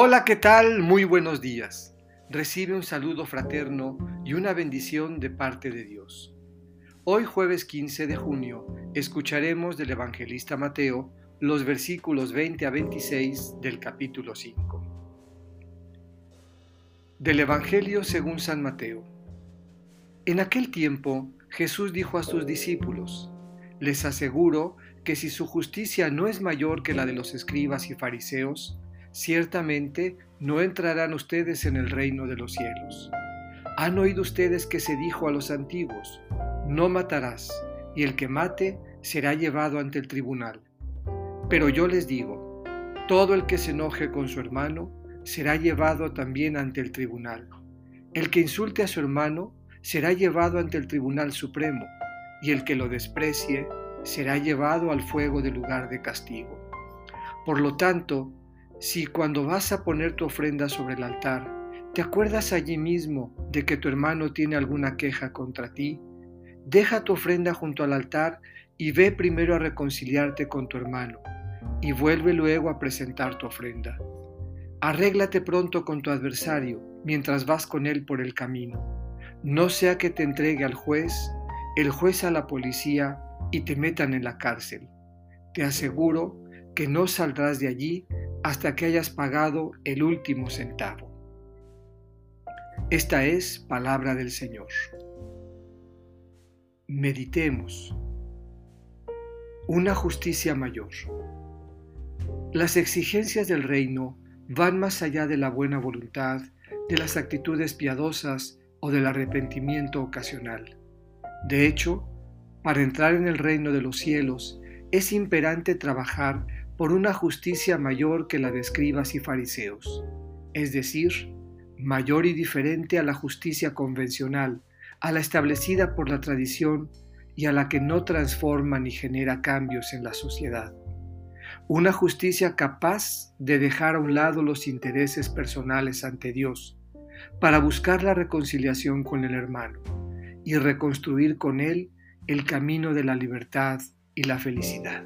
Hola, ¿qué tal? Muy buenos días. Recibe un saludo fraterno y una bendición de parte de Dios. Hoy jueves 15 de junio escucharemos del evangelista Mateo los versículos 20 a 26 del capítulo 5. Del Evangelio según San Mateo. En aquel tiempo Jesús dijo a sus discípulos, les aseguro que si su justicia no es mayor que la de los escribas y fariseos, ciertamente no entrarán ustedes en el reino de los cielos. Han oído ustedes que se dijo a los antiguos, no matarás, y el que mate será llevado ante el tribunal. Pero yo les digo, todo el que se enoje con su hermano será llevado también ante el tribunal. El que insulte a su hermano será llevado ante el tribunal supremo, y el que lo desprecie será llevado al fuego del lugar de castigo. Por lo tanto, si cuando vas a poner tu ofrenda sobre el altar, te acuerdas allí mismo de que tu hermano tiene alguna queja contra ti, deja tu ofrenda junto al altar y ve primero a reconciliarte con tu hermano, y vuelve luego a presentar tu ofrenda. Arréglate pronto con tu adversario mientras vas con él por el camino. No sea que te entregue al juez, el juez a la policía y te metan en la cárcel. Te aseguro que no saldrás de allí hasta que hayas pagado el último centavo. Esta es palabra del Señor. Meditemos. Una justicia mayor. Las exigencias del reino van más allá de la buena voluntad, de las actitudes piadosas o del arrepentimiento ocasional. De hecho, para entrar en el reino de los cielos es imperante trabajar por una justicia mayor que la de escribas y fariseos, es decir, mayor y diferente a la justicia convencional, a la establecida por la tradición y a la que no transforma ni genera cambios en la sociedad. Una justicia capaz de dejar a un lado los intereses personales ante Dios, para buscar la reconciliación con el hermano y reconstruir con él el camino de la libertad y la felicidad.